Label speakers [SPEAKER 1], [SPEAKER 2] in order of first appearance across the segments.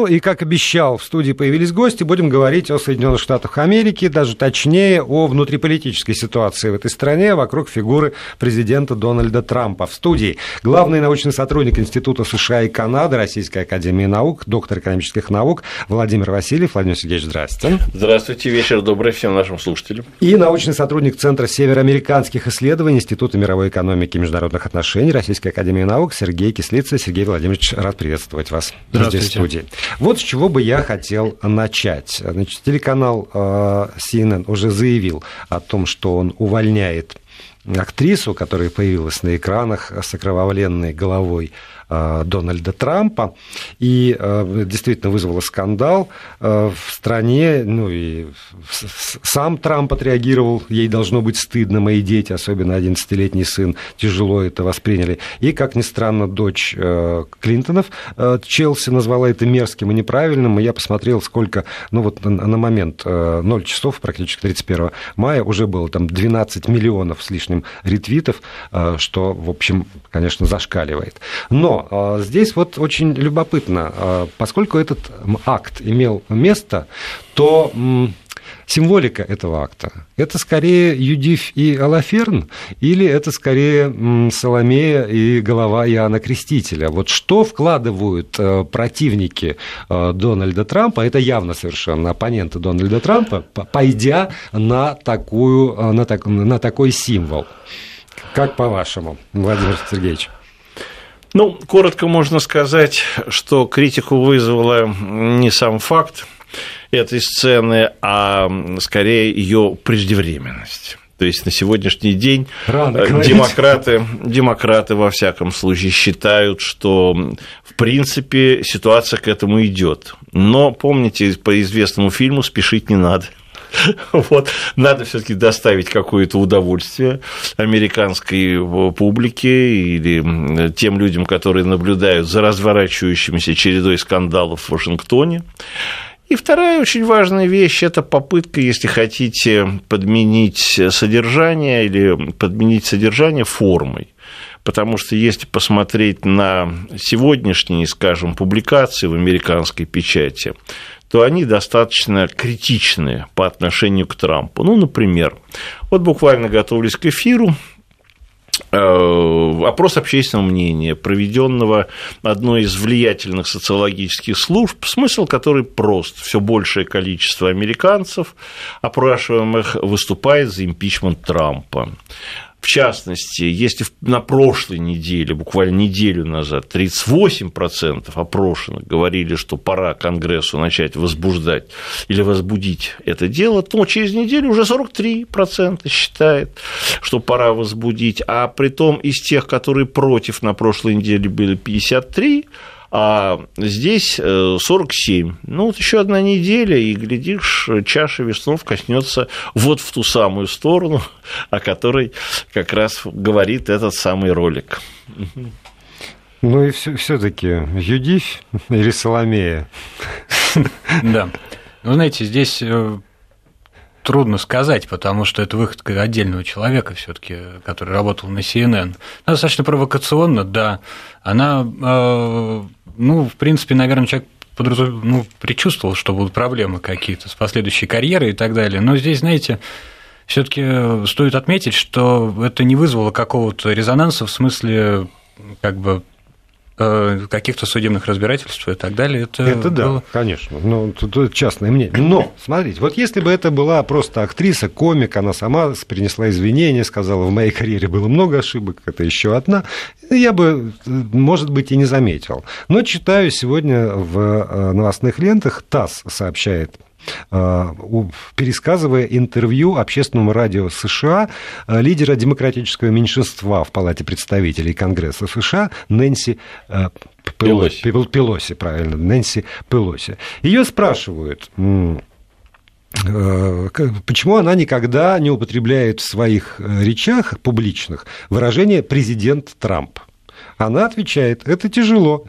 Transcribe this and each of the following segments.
[SPEAKER 1] Ну и, как обещал, в студии появились гости. Будем говорить о Соединенных Штатах Америки, даже точнее о внутриполитической ситуации в этой стране вокруг фигуры президента Дональда Трампа. В студии главный научный сотрудник Института США и Канады Российской Академии Наук, доктор экономических наук Владимир Васильев. Владимир Сергеевич, здравствуйте.
[SPEAKER 2] Здравствуйте, вечер добрый всем нашим слушателям.
[SPEAKER 1] И научный сотрудник Центра североамериканских исследований Института мировой экономики и международных отношений Российской Академии Наук Сергей Кислица. Сергей Владимирович, рад приветствовать вас здесь в студии. Вот с чего бы я хотел начать. Значит, телеканал э, CNN уже заявил о том, что он увольняет актрису, которая появилась на экранах с окровавленной головой Дональда Трампа, и э, действительно вызвало скандал э, в стране, ну и сам Трамп отреагировал, ей должно быть стыдно, мои дети, особенно 11-летний сын, тяжело это восприняли. И, как ни странно, дочь Клинтонов, Челси, назвала это мерзким и неправильным, и я посмотрел, сколько, ну вот на момент 0 часов, практически 31 мая, уже было там 12 миллионов с лишним ретвитов, что, в общем, конечно, зашкаливает. Но а, здесь вот очень любопытно, а, поскольку этот акт имел место, то символика этого акта? Это скорее Юдив и Алаферн или это скорее Соломея и голова Иоанна Крестителя? Вот что вкладывают э, противники э, Дональда Трампа, это явно совершенно оппоненты Дональда Трампа, пойдя на, такую, э, на, так, на такой символ? Как по-вашему, Владимир Сергеевич?
[SPEAKER 2] Ну, коротко можно сказать, что критику вызвала не сам факт этой сцены, а скорее ее преждевременность. То есть на сегодняшний день Рано э, демократы, демократы во всяком случае считают, что в принципе ситуация к этому идет. Но помните, по известному фильму спешить не надо. Вот. Надо все-таки доставить какое-то удовольствие американской публике или тем людям, которые наблюдают за разворачивающимися чередой скандалов в Вашингтоне. И вторая очень важная вещь – это попытка, если хотите, подменить содержание или подменить содержание формой. Потому что если посмотреть на сегодняшние, скажем, публикации в американской печати, то они достаточно критичны по отношению к Трампу. Ну, например, вот буквально готовились к эфиру, э, опрос общественного мнения, проведенного одной из влиятельных социологических служб, смысл который прост. Все большее количество американцев, опрашиваемых, выступает за импичмент Трампа. В частности, если на прошлой неделе, буквально неделю назад, 38% опрошенных говорили, что пора Конгрессу начать возбуждать или возбудить это дело, то через неделю уже 43% считает, что пора возбудить, а при том из тех, которые против на прошлой неделе были 53%, а здесь 47. Э, ну, вот еще одна неделя, и, глядишь, чаша веснов коснется вот в ту самую сторону, о которой как раз говорит этот самый ролик.
[SPEAKER 1] Ну и все-таки Юдифь или Соломея?
[SPEAKER 3] Да. Ну, знаете, здесь э, трудно сказать, потому что это выходка отдельного человека все-таки, который работал на CNN. Достаточно провокационно, да. Она э, ну, в принципе, наверное, человек подразум... ну, предчувствовал, что будут проблемы какие-то с последующей карьерой и так далее. Но здесь, знаете, все-таки стоит отметить, что это не вызвало какого-то резонанса в смысле как бы Э, каких-то судебных разбирательств и так далее.
[SPEAKER 1] Это, это да, было... конечно. Ну, тут, частное мнение. Но, смотрите, вот если бы это была просто актриса, комик, она сама принесла извинения, сказала, в моей карьере было много ошибок, это еще одна, я бы, может быть, и не заметил. Но читаю сегодня в э, новостных лентах, ТАСС сообщает Э, пересказывая интервью общественному радио США э, лидера демократического меньшинства в Палате представителей Конгресса США Нэнси э, Пелоси. Пелоси, правильно, Нэнси Пелоси. Ее спрашивают, почему она никогда не употребляет в своих речах публичных выражение «президент Трамп». Она отвечает, это тяжело.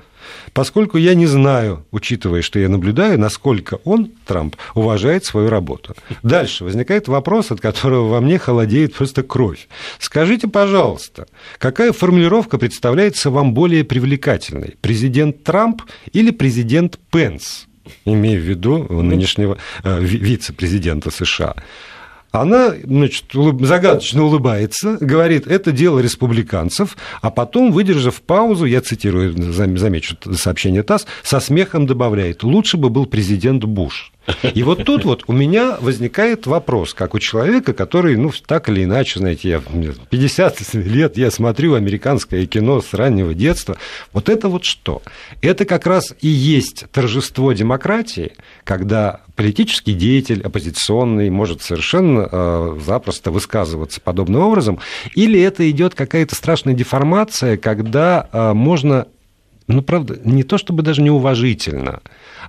[SPEAKER 1] Поскольку я не знаю, учитывая, что я наблюдаю, насколько он, Трамп, уважает свою работу. Дальше возникает вопрос, от которого во мне холодеет просто кровь. Скажите, пожалуйста, какая формулировка представляется вам более привлекательной? Президент Трамп или президент Пенс? Имея в виду нынешнего э, вице-президента США. Она значит, загадочно улыбается, говорит, это дело республиканцев, а потом, выдержав паузу, я цитирую, замечу сообщение ТАСС, со смехом добавляет, лучше бы был президент Буш. И вот тут вот у меня возникает вопрос, как у человека, который, ну, так или иначе, знаете, я 50 лет, я смотрю американское кино с раннего детства. Вот это вот что? Это как раз и есть торжество демократии, когда политический деятель, оппозиционный, может совершенно э, запросто высказываться подобным образом, или это идет какая-то страшная деформация, когда э, можно ну, правда, не то чтобы даже неуважительно,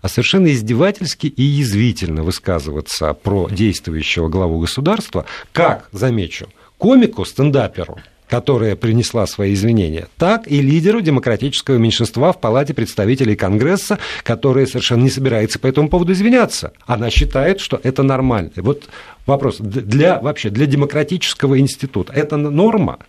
[SPEAKER 1] а совершенно издевательски и язвительно высказываться про действующего главу государства, как, замечу, комику, стендаперу, которая принесла свои извинения, так и лидеру демократического меньшинства в Палате представителей Конгресса, которая совершенно не собирается по этому поводу извиняться. Она считает, что это нормально. Вот вопрос, для, вообще для демократического института это норма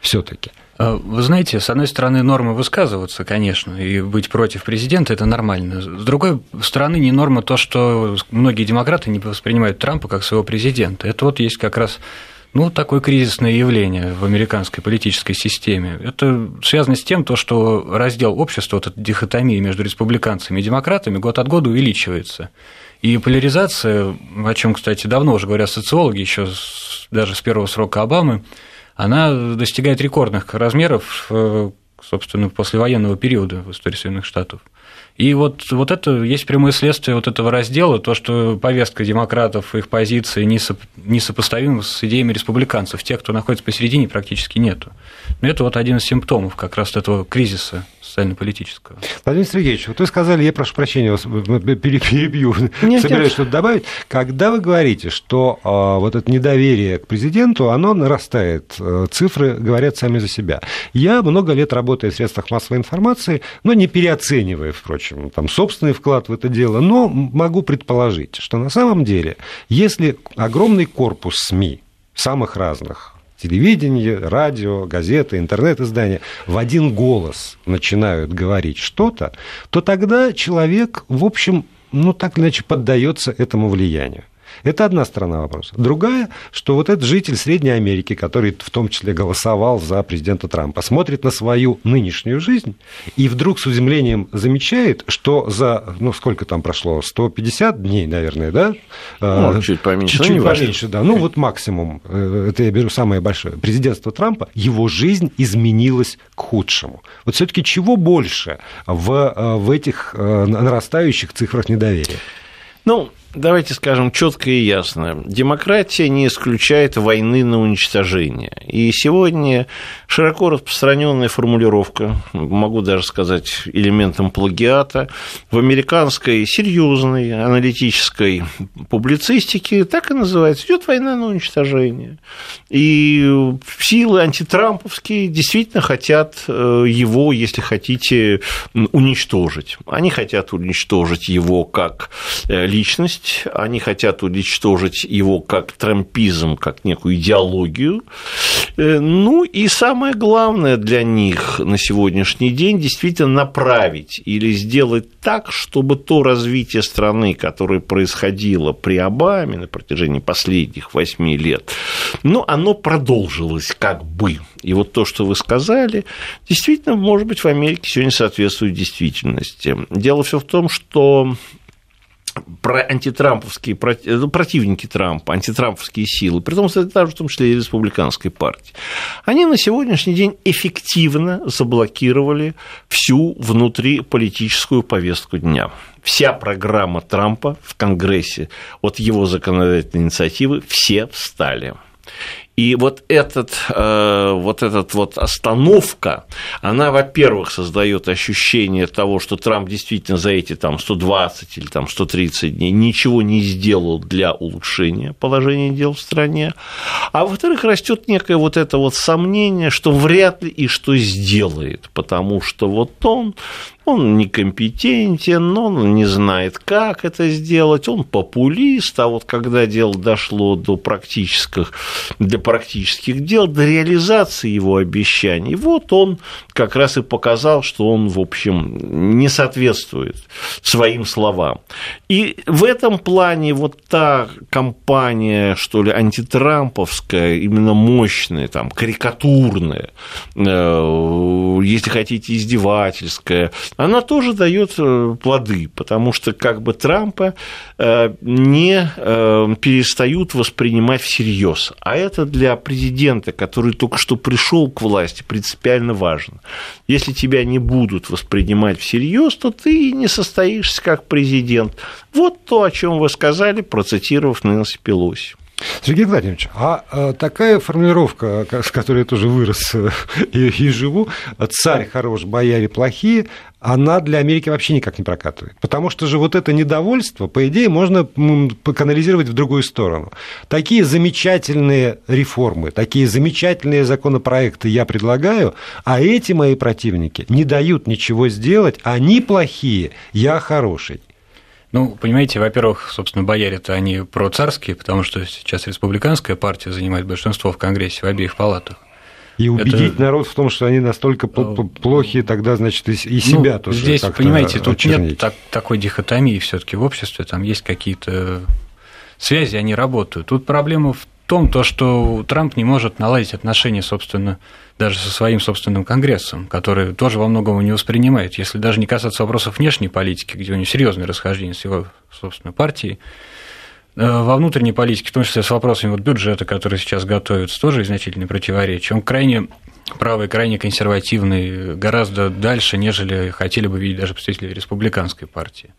[SPEAKER 1] все-таки?
[SPEAKER 3] А, вы знаете, с одной стороны, норма высказываться, конечно, и быть против президента – это нормально. С другой стороны, не норма то, что многие демократы не воспринимают Трампа как своего президента. Это вот есть как раз ну, такое кризисное явление в американской политической системе. Это связано с тем, то, что раздел общества, вот эта дихотомия между республиканцами и демократами год от года увеличивается. И поляризация, о чем, кстати, давно уже говорят социологи, еще даже с первого срока Обамы, она достигает рекордных размеров, э, собственно, послевоенного периода в истории Соединенных Штатов. И вот, вот это есть прямое следствие вот этого раздела, то, что повестка демократов, их позиции несопоставима с идеями республиканцев. Тех, кто находится посередине, практически нету. Но это вот один из симптомов как раз этого кризиса социально-политического.
[SPEAKER 1] Владимир Сергеевич, вот вы сказали, я прошу прощения, вас перебью, нет, собираюсь что-то добавить. Когда вы говорите, что а, вот это недоверие к президенту, оно нарастает, э, цифры говорят сами за себя. Я много лет работаю в средствах массовой информации, но не переоценивая, впрочем, там, собственный вклад в это дело, но могу предположить, что на самом деле, если огромный корпус СМИ, самых разных, телевидение, радио, газеты, интернет-издания в один голос начинают говорить что-то, то тогда человек, в общем, ну так или иначе поддается этому влиянию. Это одна сторона вопроса. Другая, что вот этот житель Средней Америки, который в том числе голосовал за президента Трампа, смотрит на свою нынешнюю жизнь и вдруг с изумлением замечает, что за, ну, сколько там прошло, 150 дней, наверное, да?
[SPEAKER 2] Ну, а, чуть поменьше.
[SPEAKER 1] Чуть, чуть поменьше, да. Ну, вот максимум, э, это я беру самое большое, президентство Трампа, его жизнь изменилась к худшему. Вот все таки чего больше в, э, в этих э, нарастающих цифрах недоверия?
[SPEAKER 2] Ну, Давайте скажем четко и ясно. Демократия не исключает войны на уничтожение. И сегодня широко распространенная формулировка, могу даже сказать элементом плагиата, в американской серьезной аналитической публицистике так и называется. Идет война на уничтожение. И силы антитрамповские действительно хотят э, его, если хотите, уничтожить. Они хотят уничтожить его как э, личность, есть они хотят уничтожить его как трампизм, как некую идеологию. Э, ну и самое главное для них на сегодняшний день действительно направить или сделать так, чтобы то развитие страны, которое происходило при Обаме на протяжении последних восьми лет, ну, оно продолжилось как бы. И вот то, что вы сказали, действительно, может быть, в Америке сегодня соответствует действительности. Дело все в том, что про антитрамповские ну, противники Трампа, антитрамповские силы, при том, что это в том числе и республиканской партии, они на сегодняшний день эффективно заблокировали всю внутриполитическую повестку дня. Вся программа Трампа в Конгрессе от его законодательной инициативы все встали. И вот, этот, э, вот этот вот остановка, она, во-первых, создает ощущение того, что Трамп действительно за эти там, 120 или там, 130 дней ничего не сделал для улучшения положения дел в стране, а во-вторых, растет некое вот это вот сомнение, что вряд ли и что сделает, потому что вот он он некомпетентен, он не знает, как это сделать, он популист, а вот когда дело дошло до практических, до практических дел, до реализации его обещаний, вот он как раз и показал, что он, в общем, не соответствует своим словам. И в этом плане вот та кампания, что ли, антитрамповская, именно мощная, там, карикатурная, э, если хотите, издевательская, она тоже дает э, плоды, потому что как бы Трампа э, не перестают воспринимать всерьез. А это для президента, который только что пришел к власти, принципиально важно. Если тебя не будут воспринимать всерьез, то ты не состоишься как президент. Вот то, о чем вы сказали, процитировав Нэнси Пелоси.
[SPEAKER 1] Сергей Владимирович, а, а такая формулировка, с которой я тоже вырос и, и живу, «царь хорош, бояре плохие», она для Америки вообще никак не прокатывает. Потому что же вот это недовольство, по идее, можно канализировать в другую сторону. Такие замечательные реформы, такие замечательные законопроекты я предлагаю, а эти мои противники не дают ничего сделать, они плохие, я хороший.
[SPEAKER 3] Ну, понимаете, во-первых, собственно, бояре-то они процарские, потому что сейчас республиканская партия занимает большинство в Конгрессе в обеих палатах.
[SPEAKER 1] И убедить это... народ в том, что они настолько э, плохие, тогда, значит, и себя ну, тоже.
[SPEAKER 3] Здесь, понимаете, тут очернить. нет так, такой дихотомии все-таки в обществе, там есть какие-то связи, они работают. Тут проблема в том, то, что Трамп не может наладить отношения, собственно, даже со своим собственным Конгрессом, который тоже во многом не воспринимает. Если даже не касаться вопросов внешней политики, где у него серьезные расхождения с его собственной партией, Э, во внутренней политике, в том числе с вопросами вот бюджета, который сейчас готовится, тоже значительные противоречия. Он крайне правый, крайне консервативный, гораздо дальше, нежели хотели бы видеть даже представители республиканской партии.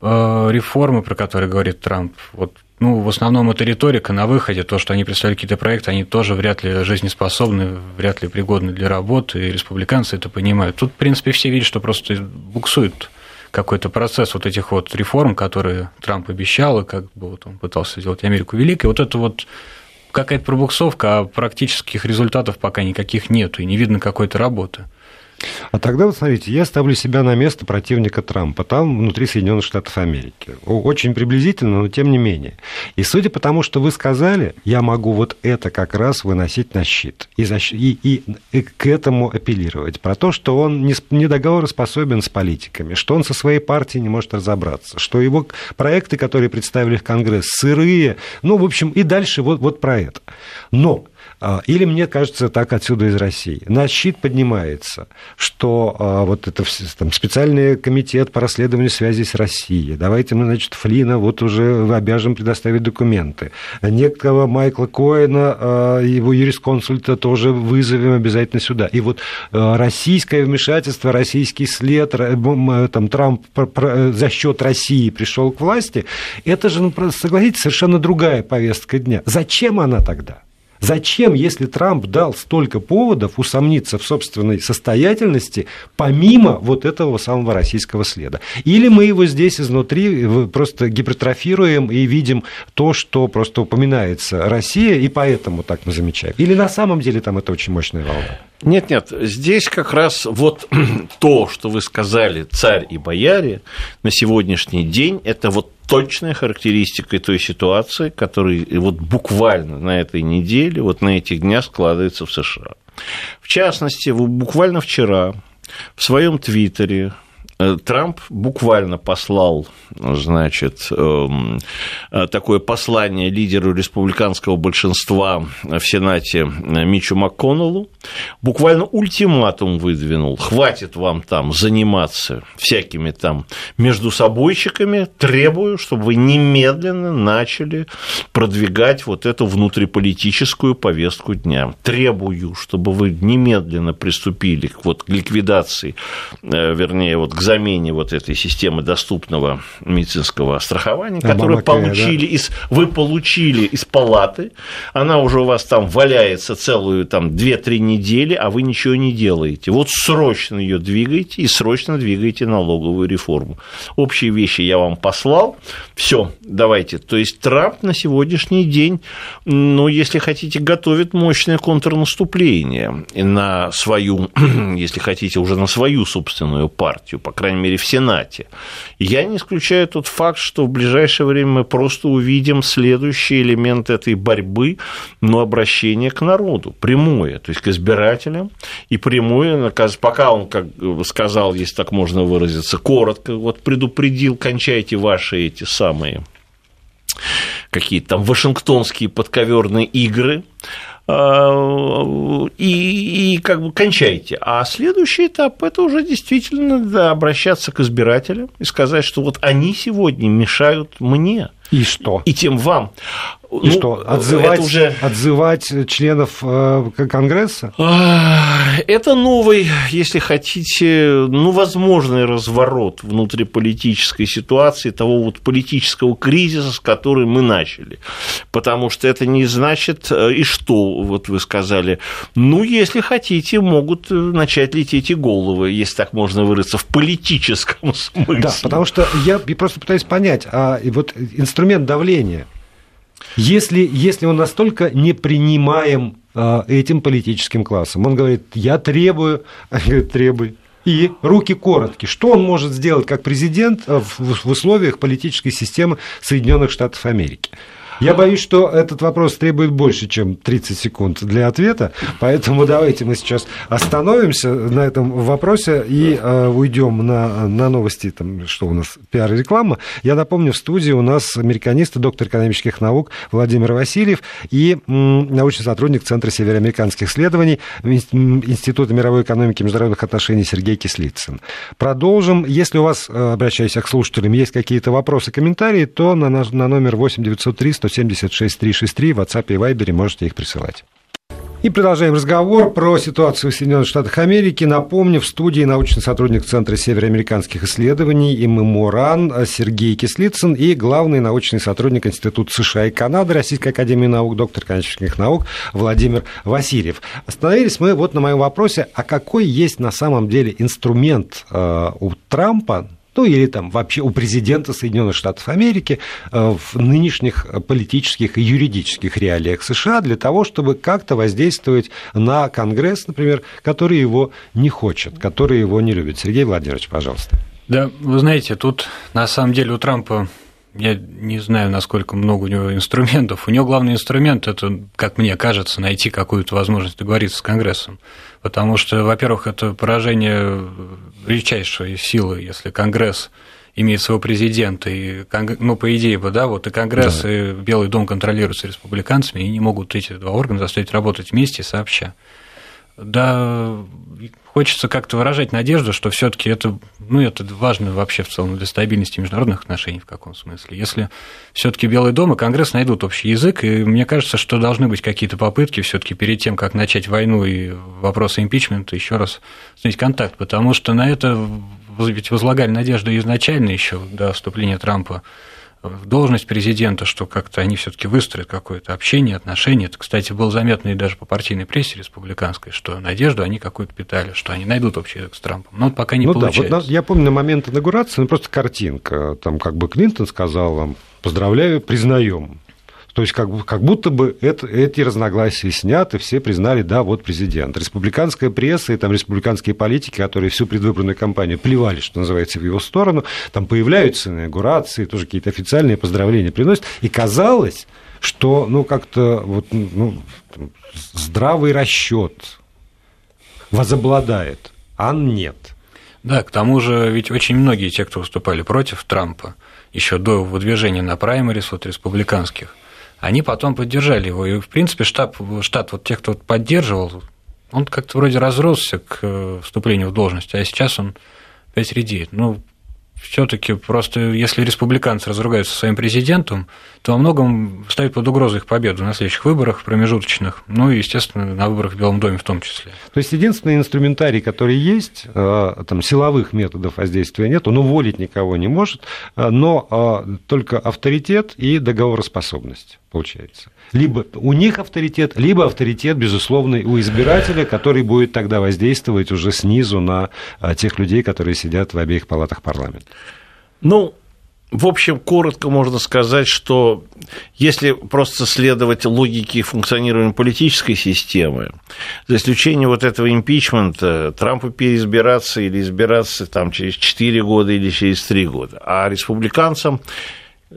[SPEAKER 3] Э, реформы, про которые говорит Трамп, вот, ну, в основном это риторика на выходе, то, что они представляют какие-то проекты, они тоже вряд ли жизнеспособны, вряд ли пригодны для работы, и республиканцы это понимают. Тут, в принципе, все видят, что просто буксует какой-то процесс вот этих вот реформ, которые Трамп обещал, и как бы вот он пытался сделать Америку великой, вот это вот какая-то пробуксовка, а практических результатов пока никаких нету, и не видно какой-то работы.
[SPEAKER 1] А тогда вот смотрите, я ставлю себя на место противника Трампа, там внутри Соединенных Штатов Америки. Очень приблизительно, но тем не менее. И судя по тому, что вы сказали, я могу вот это как раз выносить на щит и, защ... и, и, и к этому апеллировать. Про то, что он не, не договороспособен с политиками, что он со своей партией не может разобраться, что его проекты, которые представили в Конгресс, сырые, ну, в общем, и дальше вот, вот про это. Но или мне кажется так отсюда из России. На щит поднимается, что а, вот это там, специальный комитет по расследованию связи с Россией. Давайте мы, значит, Флина вот уже обяжем предоставить документы. Некого Майкла Коэна, а, его юрисконсульта тоже вызовем обязательно сюда. И вот российское вмешательство, российский след, там, Трамп за счет России пришел к власти, это же, ну, согласитесь, совершенно другая повестка дня. Зачем она тогда? Зачем, если Трамп дал столько поводов усомниться в собственной состоятельности, помимо вот этого самого российского следа? Или мы его здесь изнутри просто гипертрофируем и видим то, что просто упоминается Россия, и поэтому так мы замечаем? Или на самом деле там это очень мощная волна?
[SPEAKER 2] Нет, нет, здесь как раз вот то, что вы сказали, царь и бояре на сегодняшний день, это вот точная характеристика той ситуации, которая вот буквально на этой неделе, вот на этих днях складывается в США. В частности, буквально вчера в своем твиттере Трамп буквально послал, значит, эм, э, такое послание лидеру республиканского большинства в Сенате э, Мичу МакКоннеллу, буквально ультиматум выдвинул, хватит вам там заниматься всякими там между собойщиками, требую, чтобы вы немедленно начали продвигать вот эту внутриполитическую повестку дня. Требую, чтобы вы немедленно приступили к вот ликвидации, вернее, вот к к замене вот этой системы доступного медицинского страхования, которую получили да? из, вы получили из палаты, она уже у вас там валяется целую там 2-3 недели, а вы ничего не делаете. Вот срочно ее двигайте и срочно двигайте налоговую реформу. Общие вещи я вам послал. Все, давайте. То есть Трамп на сегодняшний день, ну, если хотите, готовит мощное контрнаступление на свою, если хотите, уже на свою собственную партию, по крайней мере, в Сенате. Я не исключаю тот факт, что в ближайшее время мы просто увидим следующий элемент этой борьбы, но обращение к народу, прямое, то есть к избирателям, и прямое, пока он, как сказал, если так можно выразиться, коротко, вот предупредил, кончайте ваши эти самые какие-то там вашингтонские подковерные игры, и, и как бы кончайте. А следующий этап – это уже действительно да, обращаться к избирателям и сказать, что вот они сегодня мешают мне.
[SPEAKER 1] И что?
[SPEAKER 2] И тем вам.
[SPEAKER 1] И ну, что, отзывать, уже... отзывать членов э, Конгресса?
[SPEAKER 2] А, это новый, если хотите, ну, возможный разворот внутриполитической ситуации, того вот политического кризиса, с которым мы начали. Потому что это не значит, э, и что, вот вы сказали, ну, если хотите, могут э, начать лететь и головы, если так можно выразиться, в политическом смысле.
[SPEAKER 1] Да, потому что я просто пытаюсь понять, а вот инструмент давления – если, если он настолько не принимаем а, этим политическим классом, он говорит, я требую, а говорит, требуй. И руки короткие. Что он может сделать как президент в условиях политической системы Соединенных Штатов Америки? Я боюсь, что этот вопрос требует больше, чем 30 секунд для ответа, поэтому давайте мы сейчас остановимся на этом вопросе и э, уйдем на, на новости, там, что у нас, пиар и реклама. Я напомню, в студии у нас американист, доктор экономических наук Владимир Васильев и м, научный сотрудник Центра североамериканских исследований Института мировой экономики и международных отношений Сергей Кислицын. Продолжим. Если у вас, э, обращаюсь к слушателям, есть какие-то вопросы, комментарии, то на, на номер 8 903 176 363 в WhatsApp и Viber можете их присылать. И продолжаем разговор про ситуацию в Соединенных Штатах Америки. Напомню, в студии научный сотрудник Центра североамериканских исследований ММОРАН Сергей Кислицын и главный научный сотрудник Института США и Канады Российской Академии Наук, доктор экономических наук Владимир Васильев. Остановились мы вот на моем вопросе, а какой есть на самом деле инструмент э, у Трампа ну или там вообще у президента Соединенных Штатов Америки э, в нынешних политических и юридических реалиях США для того, чтобы как-то воздействовать на Конгресс, например, который его не хочет, который его не любит. Сергей Владимирович, пожалуйста.
[SPEAKER 3] Да, вы знаете, тут на самом деле у Трампа я не знаю, насколько много у него инструментов. У него главный инструмент – это, как мне кажется, найти какую-то возможность договориться с Конгрессом. Потому что, во-первых, это поражение величайшей силы, если Конгресс имеет своего президента, и, ну, по идее бы, да, вот и Конгресс, да. и Белый дом контролируются республиканцами, и не могут эти два органа заставить работать вместе сообща. Да, хочется как-то выражать надежду, что все таки это, ну, это важно вообще в целом для стабильности международных отношений в каком смысле. Если все таки Белый дом и Конгресс найдут общий язык, и мне кажется, что должны быть какие-то попытки все таки перед тем, как начать войну и вопросы импичмента, еще раз снять контакт, потому что на это ведь возлагали надежду изначально еще до вступления Трампа в должность президента, что как-то они все-таки выстроят какое-то общение, отношения. Это, кстати, было заметно и даже по партийной прессе республиканской, что надежду они какую-то питали, что они найдут общий язык с Трампом. Но вот пока не ну получается. Да, вот
[SPEAKER 1] я помню на момент инаугурации, ну просто картинка, там как бы Клинтон сказал вам, поздравляю, признаем. То есть как, как будто бы это, эти разногласия сняты, все признали, да, вот президент. Республиканская пресса и там республиканские политики, которые всю предвыборную кампанию плевали, что называется, в его сторону, там появляются инаугурации, тоже какие-то официальные поздравления приносят. И казалось, что, ну, как-то вот, ну, здравый расчет возобладает, а нет.
[SPEAKER 3] Да, к тому же ведь очень многие те, кто выступали против Трампа, еще до выдвижения на праймерис вот республиканских, они потом поддержали его. И, в принципе, штаб, штат вот тех, кто поддерживал, он как-то вроде разросся к э, вступлению в должность, а сейчас он опять редеет. Ну, все-таки просто если республиканцы разругаются со своим президентом, то во многом ставит под угрозу их победу на следующих выборах промежуточных, ну и, естественно, на выборах в Белом доме в том числе.
[SPEAKER 1] То есть единственный инструментарий, который есть, э, там силовых методов воздействия нет, он уволить никого не может, э, но только авторитет и договороспособность получается. Либо у них авторитет, либо авторитет, безусловный, у избирателя, который будет тогда воздействовать уже снизу на тех людей, которые сидят в обеих палатах парламента.
[SPEAKER 2] Ну, в общем, коротко можно сказать, что если просто следовать логике функционирования политической системы, за исключением вот этого импичмента, Трампу переизбираться или избираться там, через 4 года или через 3 года, а республиканцам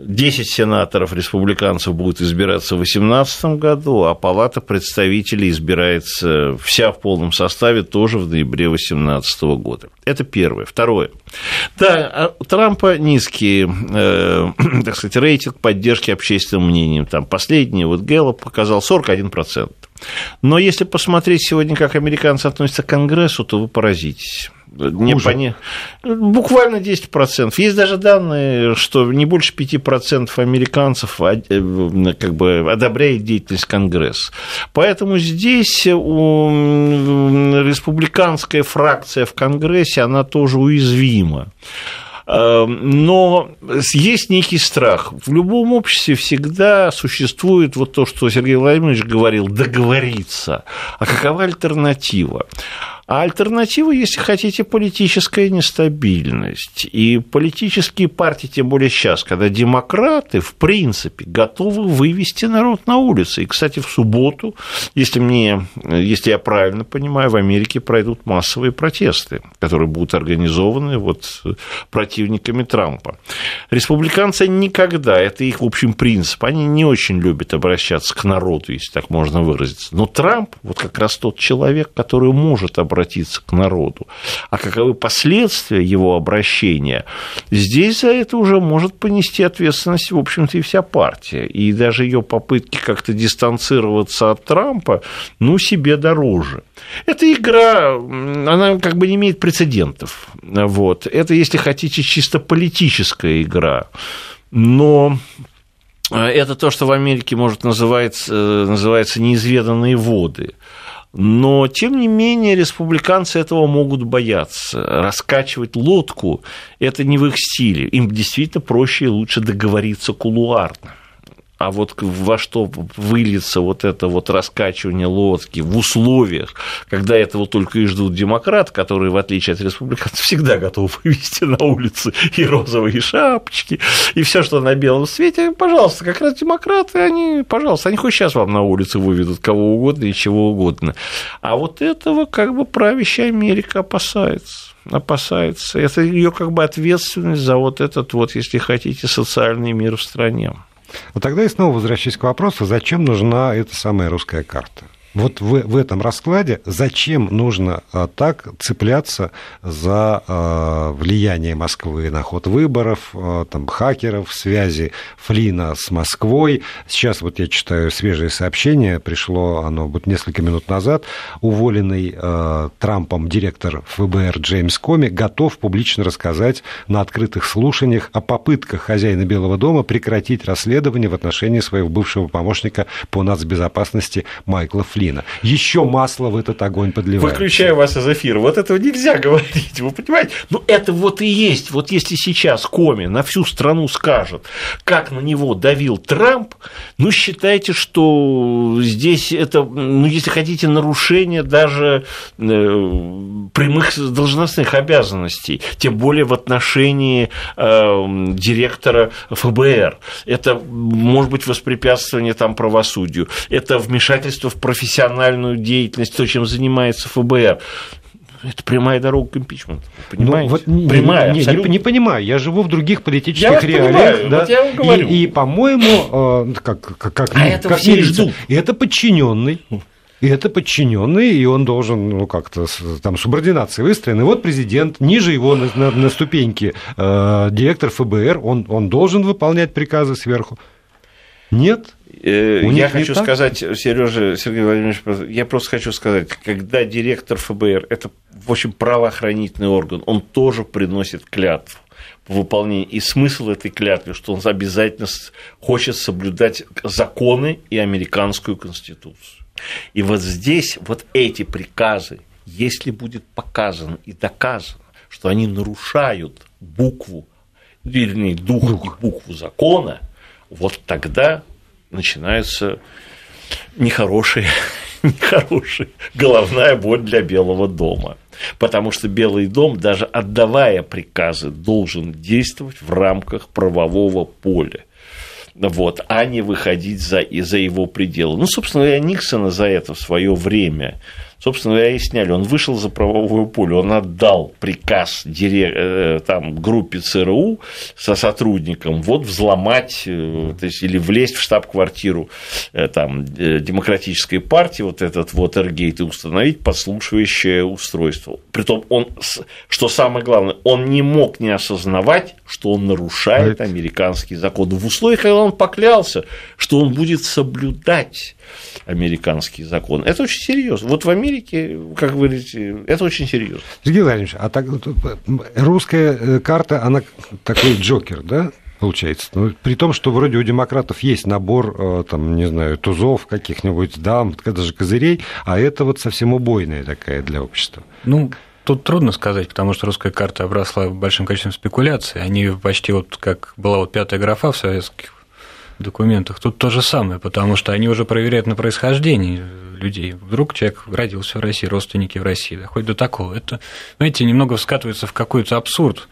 [SPEAKER 2] 10 сенаторов республиканцев будут избираться в 2018 году, а Палата представителей избирается вся в полном составе тоже в ноябре 2018 года. Это первое. Второе. Да, а у Трампа низкий, э, так сказать, рейтинг поддержки общественным мнением. Там последний, вот Гэллоп показал 41%. Но если посмотреть сегодня, как американцы относятся к Конгрессу, то вы поразитесь не пони... Буквально 10%. Есть даже данные, что не больше 5% американцев э, как бы одобряет деятельность Конгресса. Поэтому здесь у... республиканская фракция в Конгрессе, она тоже уязвима. Эм, но есть некий страх. В любом обществе всегда существует вот то, что Сергей Владимирович говорил, договориться. А какова альтернатива? А альтернатива, если хотите, политическая нестабильность. И политические партии, тем более сейчас, когда демократы, в принципе, готовы вывести народ на улицы. И, кстати, в субботу, если, мне, если я правильно понимаю, в Америке пройдут массовые протесты, которые будут организованы вот противниками Трампа. Республиканцы никогда, это их, в общем, принцип, они не очень любят обращаться к народу, если так можно выразиться. Но Трамп, вот как раз тот человек, который может обращаться обратиться к народу. А каковы последствия его обращения, здесь за это уже может понести ответственность, в общем-то, и вся партия. И даже ее попытки как-то дистанцироваться от Трампа, ну, себе дороже. Эта игра, она как бы не имеет прецедентов. Вот. Это, если хотите, чисто политическая игра. Но это то, что в Америке может называться, называется неизведанные воды. Но, тем не менее, республиканцы этого могут бояться. Раскачивать лодку – это не в их стиле. Им действительно проще и лучше договориться кулуарно а вот во что выльется вот это вот раскачивание лодки в условиях, когда этого только и ждут демократы, которые, в отличие от республиканцев, всегда готовы вывести на улицы и розовые шапочки, и все, что на белом свете, пожалуйста, как раз демократы, они, пожалуйста, они хоть сейчас вам на улице выведут кого угодно и чего угодно. А вот этого как бы правящая Америка опасается опасается. Это ее как бы ответственность за вот этот вот, если хотите, социальный мир в стране.
[SPEAKER 1] Вот тогда и снова возвращаясь к вопросу, зачем нужна эта самая русская карта? Вот в, в этом раскладе зачем нужно а, так цепляться за а, влияние Москвы на ход выборов, а, там, хакеров, связи Флина с Москвой? Сейчас вот я читаю свежее сообщение, пришло оно вот несколько минут назад. Уволенный Трампом директор ФБР Джеймс Коми готов публично рассказать на открытых слушаниях о попытках хозяина Белого дома прекратить расследование в отношении своего бывшего помощника по нацбезопасности Майкла Флина. Берлина. Еще масло в этот огонь подливают.
[SPEAKER 2] Выключаю вас из эфира. Вот этого нельзя говорить, вы понимаете? Ну, это вот и есть. Вот если сейчас Коми на всю страну скажет, как на него давил Трамп, ну, считайте, что здесь это, ну, если хотите, нарушение даже э, прямых должностных обязанностей, тем более в отношении э, директора ФБР. Это может быть воспрепятствование там правосудию, это вмешательство в профессиональную профессиональную деятельность, то, чем занимается ФБР. Это прямая дорога к импичменту. Ну, понимаете? Ну, вот,
[SPEAKER 1] прямая. Не, не, не понимаю. Я живу в других политических я реалиях. Да? Вот я вам говорю. И, и по-моему, э, как, как, как, а
[SPEAKER 2] это как все ждут.
[SPEAKER 1] это подчиненный. И это подчиненный, и он должен, ну, как-то там субординация выстроена. И вот президент, ниже его на, на, на ступеньке э, директор ФБР, он, он должен выполнять приказы сверху. Нет?
[SPEAKER 2] Э, У я хочу сказать, Сережа, Сергей Владимирович, я просто хочу сказать, когда директор ФБР, это, в общем, правоохранительный орган, он тоже приносит клятву. выполнение. И смысл этой клятвы, что он обязательно хочет соблюдать законы и американскую конституцию. И вот здесь вот эти приказы, если будет показано и доказано, что они нарушают букву, вернее, дух, дух. и букву закона, вот тогда начинается нехорошая, нехорошая головная боль для Белого дома. Потому что Белый дом, даже отдавая приказы, должен действовать в рамках правового поля вот, а не выходить за, за его пределы. Ну, собственно говоря, Никсона за это в свое время собственно говоря, и сняли. Он вышел за правовое поле, он отдал приказ дирек... Э, там, группе ЦРУ со сотрудником вот взломать э, то есть, или влезть в штаб-квартиру э, там, демократической партии, вот этот вот Эргейт, и установить подслушивающее устройство. Притом он, что самое главное, он не мог не осознавать, что он нарушает американские законы. В условиях, когда он поклялся, что он будет соблюдать американский закон. Это очень серьезно. Вот в Америке, как вы говорите, это очень серьезно.
[SPEAKER 1] Сергей Владимирович, а так, русская э, карта, она такой джокер, да? получается. Ну, при том, что вроде у демократов есть набор, э, там, не знаю, тузов каких-нибудь, дам, даже козырей, а это вот совсем убойная такая для общества.
[SPEAKER 3] Ну, Тут трудно сказать, потому что русская карта обросла большим количеством спекуляций. Они почти вот как была вот пятая графа в советских документах. Тут то же самое, потому что они уже проверяют на происхождение людей. Вдруг человек родился в России, родственники в России, доходит до такого. Это, знаете, немного скатывается в какой-то абсурд.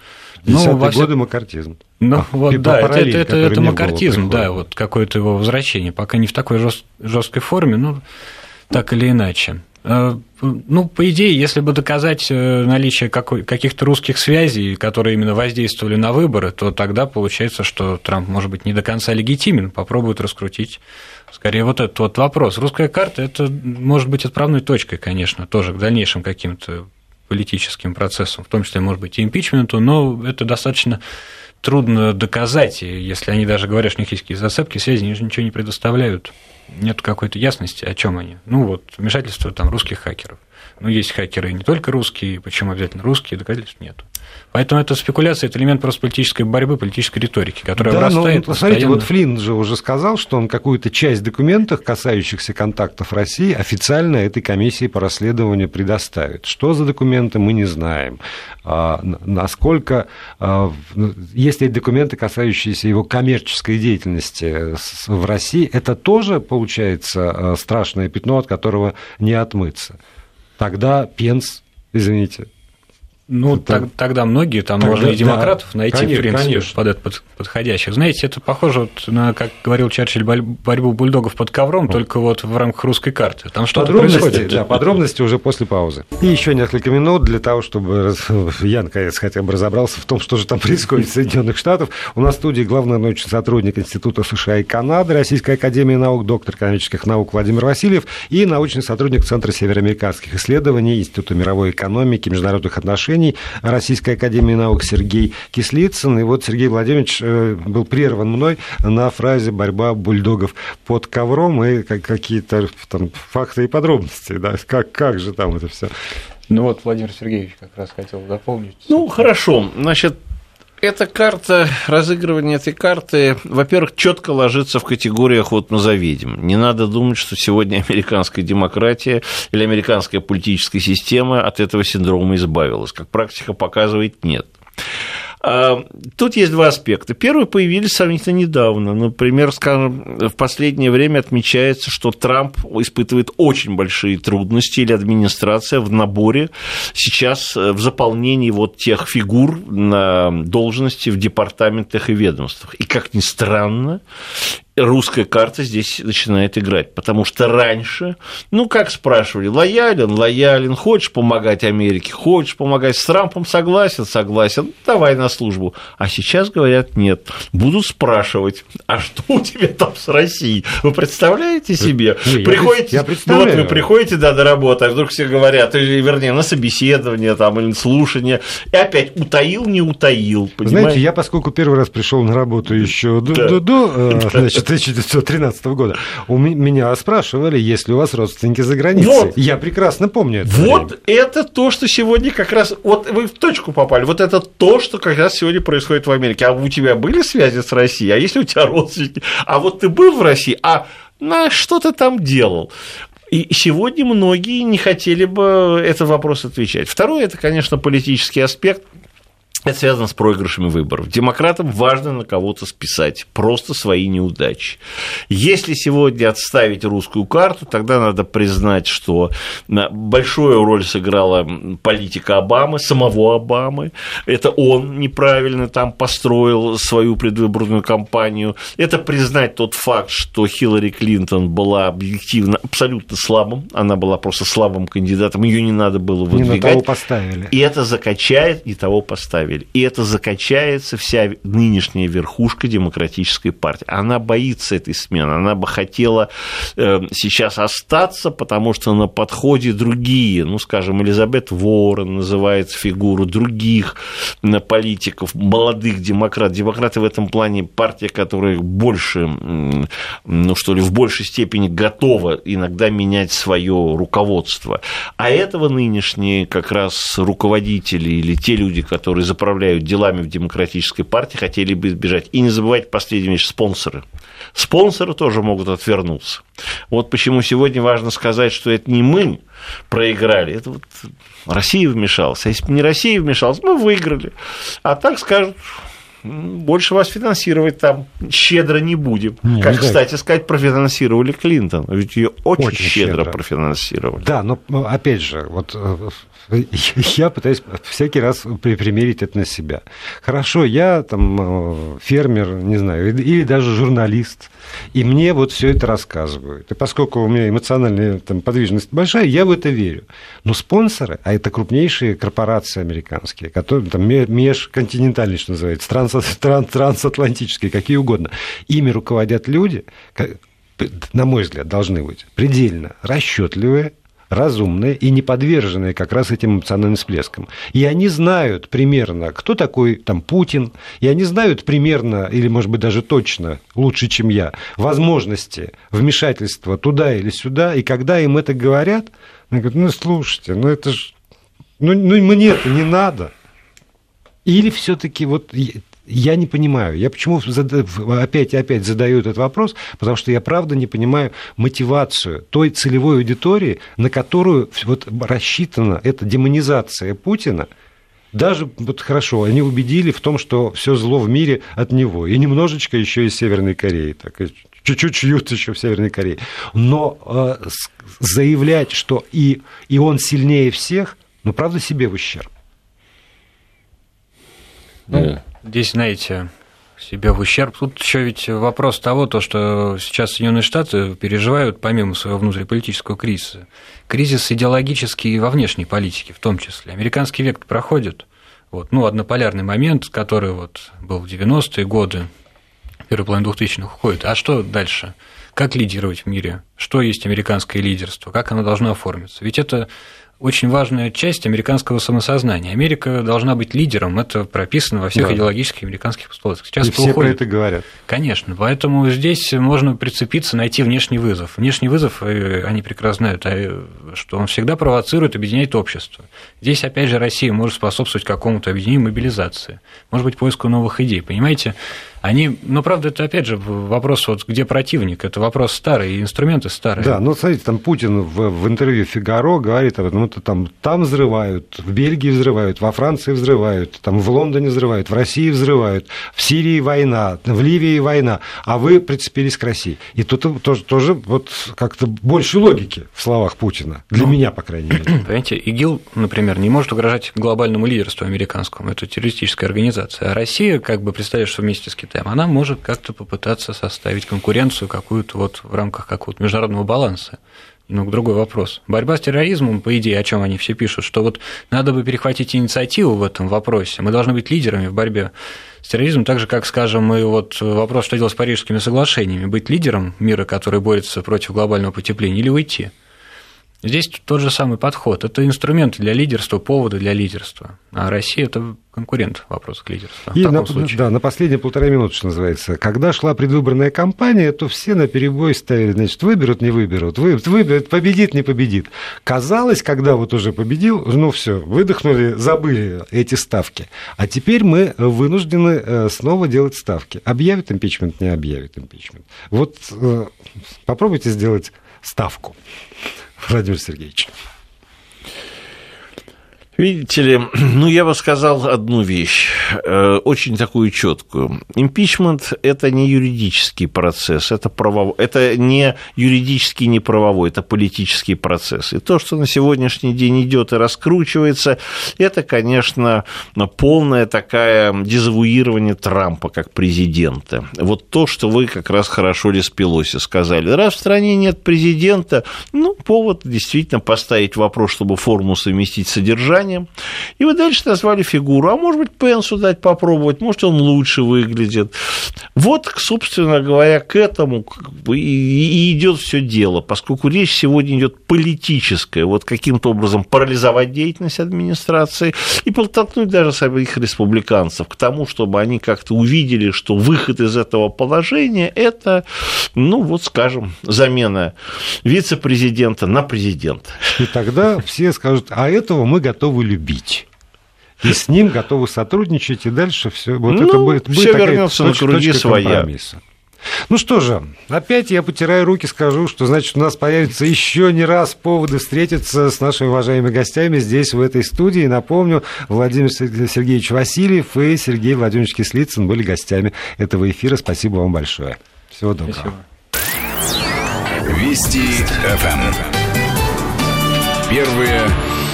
[SPEAKER 1] Ну, во годы макартизм.
[SPEAKER 3] Ну, а, вот, да, это, это, это, это макартизм, да, вот какое-то его возвращение. Пока не в такой жесткой форме, но так или иначе. Ну, по идее, если бы доказать э, наличие каких-то русских связей, которые именно воздействовали на выборы, то тогда получается, что Трамп, может быть, не до конца легитимен, попробует раскрутить скорее вот этот вот вопрос. Русская карта – это может быть отправной точкой, конечно, тоже к дальнейшим каким-то политическим процессам, в том числе, может быть, и импичменту, но это достаточно трудно доказать, если они даже говорят, что у них есть какие-то зацепки, связи, они же ничего не предоставляют нет какой-то ясности, о чем они. Ну вот, вмешательство там русских хакеров. Ну, есть хакеры не только русские, почему обязательно русские, доказательств нет. Поэтому это спекуляция, это элемент просто политической борьбы, политической риторики, которая да, вырастает.
[SPEAKER 1] Ну, посмотрите, вот Флинн же уже сказал, что он какую-то часть документов, касающихся контактов России, официально этой комиссии по расследованию предоставит. Что за документы, мы не знаем. А, насколько, а, если документы, касающиеся его коммерческой деятельности в России, это тоже, получается, а, страшное пятно, от которого не отмыться. Тогда Пенс, извините,
[SPEAKER 3] ну, так, тогда многие, там тогда, можно и демократов да, найти, конечно, в принципе, конечно. под это подходящих. Знаете, это похоже вот на, как говорил Черчилль, борьбу бульдогов под ковром, вот. только вот в рамках русской карты. Там что-то происходит.
[SPEAKER 1] Да, подробности уже после паузы. И еще несколько минут для того, чтобы я, наконец, хотя бы разобрался в том, что же там происходит в Соединенных Штатах. У нас в студии главный научный сотрудник Института США и Канады, Российской Академии Наук, доктор экономических наук Владимир Васильев и научный сотрудник Центра североамериканских исследований Института мировой экономики, международных отношений отношений Российской Академии Наук Сергей Кислицын. И вот Сергей Владимирович э, был прерван мной на фразе «борьба бульдогов под ковром» и какие-то там факты и подробности. Да? Как, как же там это все?
[SPEAKER 3] Ну вот Владимир Сергеевич как раз хотел дополнить.
[SPEAKER 2] Ну, хорошо. Значит, эта карта, разыгрывание этой карты, во-первых, четко ложится в категориях вот назоведем. Не надо думать, что сегодня американская демократия или американская политическая система от этого синдрома избавилась. Как практика показывает, нет. А, тут есть два аспекта. Первый появились сравнительно недавно. Например, скажем, в последнее время отмечается, что Трамп испытывает очень большие трудности или администрация в наборе сейчас э, в заполнении вот тех фигур на должности в департаментах и ведомствах. И, как ни странно, русская карта здесь начинает играть, потому что раньше, ну, как спрашивали, лоялен, лоялен, хочешь помогать Америке, хочешь помогать с Трампом, согласен, согласен, давай на службу. А сейчас говорят, нет, будут спрашивать, а что у тебя там с Россией? Вы представляете себе? Не, приходите, я представляю. вот вы приходите, да, до работы, а вдруг все говорят, или, вернее, на собеседование там, или на слушание, и опять утаил, не утаил,
[SPEAKER 1] понимаете? Знаете, я, поскольку первый раз пришел на работу еще до, да. до, до, э, значит, 1913 года. У меня спрашивали, есть ли у вас родственники за границей. Вот. Я прекрасно помню это.
[SPEAKER 2] Вот время. это то, что сегодня как раз... Вот вы в точку попали. Вот это то, что как раз сегодня происходит в Америке. А у тебя были связи с Россией? А если у тебя родственники? А вот ты был в России? А на что ты там делал? И сегодня многие не хотели бы этот вопрос отвечать. Второе – это, конечно, политический аспект. Это связано с проигрышами выборов. Демократам важно на кого-то списать просто свои неудачи. Если сегодня отставить русскую карту, тогда надо признать, что большую роль сыграла политика Обамы, самого Обамы. Это он неправильно там построил свою предвыборную кампанию. Это признать тот факт, что Хиллари Клинтон была объективно абсолютно слабым. Она была просто слабым кандидатом. Ее не надо было выдвигать. Не на того
[SPEAKER 1] поставили.
[SPEAKER 2] И это закачает, и того поставили поставили. И это закачается вся нынешняя верхушка демократической партии. Она боится этой смены, она бы хотела э, сейчас остаться, потому что на подходе другие, ну, скажем, Элизабет Уоррен называет фигуру других э, политиков, молодых демократов. Демократы в этом плане партия, которая больше, ну, что ли, в большей степени готова иногда менять свое руководство. А этого нынешние как раз руководители или те люди, которые управляют делами в демократической партии, хотели бы избежать. И не забывайте последнюю вещь – спонсоры. Спонсоры тоже могут отвернуться. Вот почему сегодня важно сказать, что это не мы проиграли, это вот Россия вмешалась. А если бы не Россия вмешалась, мы выиграли. А так скажут, больше вас финансировать там щедро не будем. Не, как, не кстати сказать, профинансировали Клинтон. Ведь ее очень, очень щедро, щедро профинансировали.
[SPEAKER 1] Да, но опять же, вот э, я пытаюсь всякий раз примерить это на себя. Хорошо, я там э, фермер, не знаю, или даже журналист, и мне вот все это рассказывают. И поскольку у меня эмоциональная там, подвижность большая, я в это верю. Но спонсоры, а это крупнейшие корпорации американские, которые там межконтинентальные, что называется, трансатлантические, какие угодно, ими руководят люди, на мой взгляд, должны быть предельно расчетливые, разумные и не подверженные как раз этим эмоциональным всплескам. И они знают примерно, кто такой там Путин, и они знают примерно, или, может быть, даже точно, лучше, чем я, возможности вмешательства туда или сюда, и когда им это говорят, они говорят, ну, слушайте, ну, это же, ну, ну мне это не надо. Или все-таки вот я не понимаю. Я почему опять и опять задаю этот вопрос? Потому что я правда не понимаю мотивацию той целевой аудитории, на которую вот рассчитана эта демонизация Путина. Даже вот хорошо, они убедили в том, что все зло в мире от него. И немножечко еще из Северной Кореи. Так, чуть-чуть чьют еще в Северной Корее. Но э, заявлять, что и, и он сильнее всех, ну, правда, себе в ущерб.
[SPEAKER 3] Ну, Здесь, знаете, себе в ущерб. Тут еще ведь вопрос того, то, что сейчас Соединенные Штаты переживают, помимо своего внутриполитического кризиса, кризис идеологический и во внешней политике в том числе. Американский век проходит. Вот, ну, однополярный момент, который вот был в 90-е годы, первый половина 2000-х уходит. А что дальше? Как лидировать в мире? Что есть американское лидерство? Как оно должно оформиться? Ведь это очень важная часть американского самосознания. Америка должна быть лидером, это прописано во всех да. идеологических американских постулатах.
[SPEAKER 1] Сейчас И все уходит... про это говорят.
[SPEAKER 3] Конечно, поэтому здесь можно прицепиться, найти внешний вызов. Внешний вызов, э, они прекрасно знают, а, что он всегда провоцирует, объединяет общество. Здесь, опять же, Россия может способствовать какому-то объединению мобилизации, может быть, поиску новых идей. Понимаете, они, но правда, это опять же вопрос, вот где противник, это вопрос старый, инструменты старые.
[SPEAKER 1] Да, ну смотрите, там Путин в, в интервью Фигаро говорит об этом, ну, там, там взрывают, в Бельгии взрывают, во Франции взрывают, там в Лондоне взрывают, в России взрывают, в Сирии война, в Ливии война, а вы прицепились к России. И тут тоже, тоже вот как-то больше логики в словах Путина, для ну, меня, по крайней мере.
[SPEAKER 3] Понимаете, ИГИЛ, например, не может угрожать глобальному лидерству американскому, это террористическая организация, а Россия, как бы представляешь, что вместе с Китаем Китаем, она может как-то попытаться составить конкуренцию какую-то вот в рамках какого-то международного баланса. Но другой вопрос. Борьба с терроризмом, по идее, о чем они все пишут, что вот надо бы перехватить инициативу в этом вопросе. Мы должны быть лидерами в борьбе с терроризмом, так же, как, скажем, и вот вопрос, что делать с парижскими соглашениями. Быть лидером мира, который борется против глобального потепления, или уйти. Здесь тот же самый подход. Это инструмент для лидерства, поводы для лидерства. А Россия – это конкурент вопрос к лидерству.
[SPEAKER 1] И на, да, на последние полтора минуты, что называется. Когда шла предвыборная кампания, то все на перебой ставили, значит, выберут, не выберут, выберут, победит, не победит. Казалось, когда вот уже победил, ну все, выдохнули, забыли эти ставки. А теперь мы вынуждены э, снова делать ставки. Объявит импичмент, не объявит импичмент. Вот э, попробуйте сделать ставку. Владимир Сергеевич.
[SPEAKER 2] Видите ли, ну я бы сказал одну вещь, э, очень такую четкую. Импичмент – это не юридический процесс, это, правов... это не юридический, не правовой, это политический процесс. И то, что на сегодняшний день идет и раскручивается, это, конечно, полное такое дезавуирование Трампа как президента. Вот то, что вы как раз хорошо Лес Пелоси сказали. Раз в стране нет президента, ну, повод действительно поставить вопрос, чтобы форму совместить содержание названием. И вы дальше назвали фигуру. А может быть, Пенсу дать попробовать, может, он лучше выглядит. Вот, собственно говоря, к этому и идет все дело, поскольку речь сегодня идет политическая, вот каким-то образом парализовать деятельность администрации и подтолкнуть даже самих республиканцев к тому, чтобы они как-то увидели, что выход из этого положения – это, ну, вот, скажем, замена вице-президента на президента.
[SPEAKER 1] И тогда все скажут, а этого мы готовы готовы любить. И с ним готовы сотрудничать, и дальше все. Вот
[SPEAKER 2] ну, это будет, будет все вернется на круги своя.
[SPEAKER 1] Ну что же, опять я потираю руки, скажу, что значит у нас появится еще не раз поводы встретиться с нашими уважаемыми гостями здесь, в этой студии. Напомню, Владимир Сергеевич Васильев и Сергей Владимирович Кислицын были гостями этого эфира. Спасибо вам большое. Всего доброго. Спасибо.
[SPEAKER 4] Вести ФМ. Первые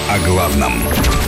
[SPEAKER 4] о главном.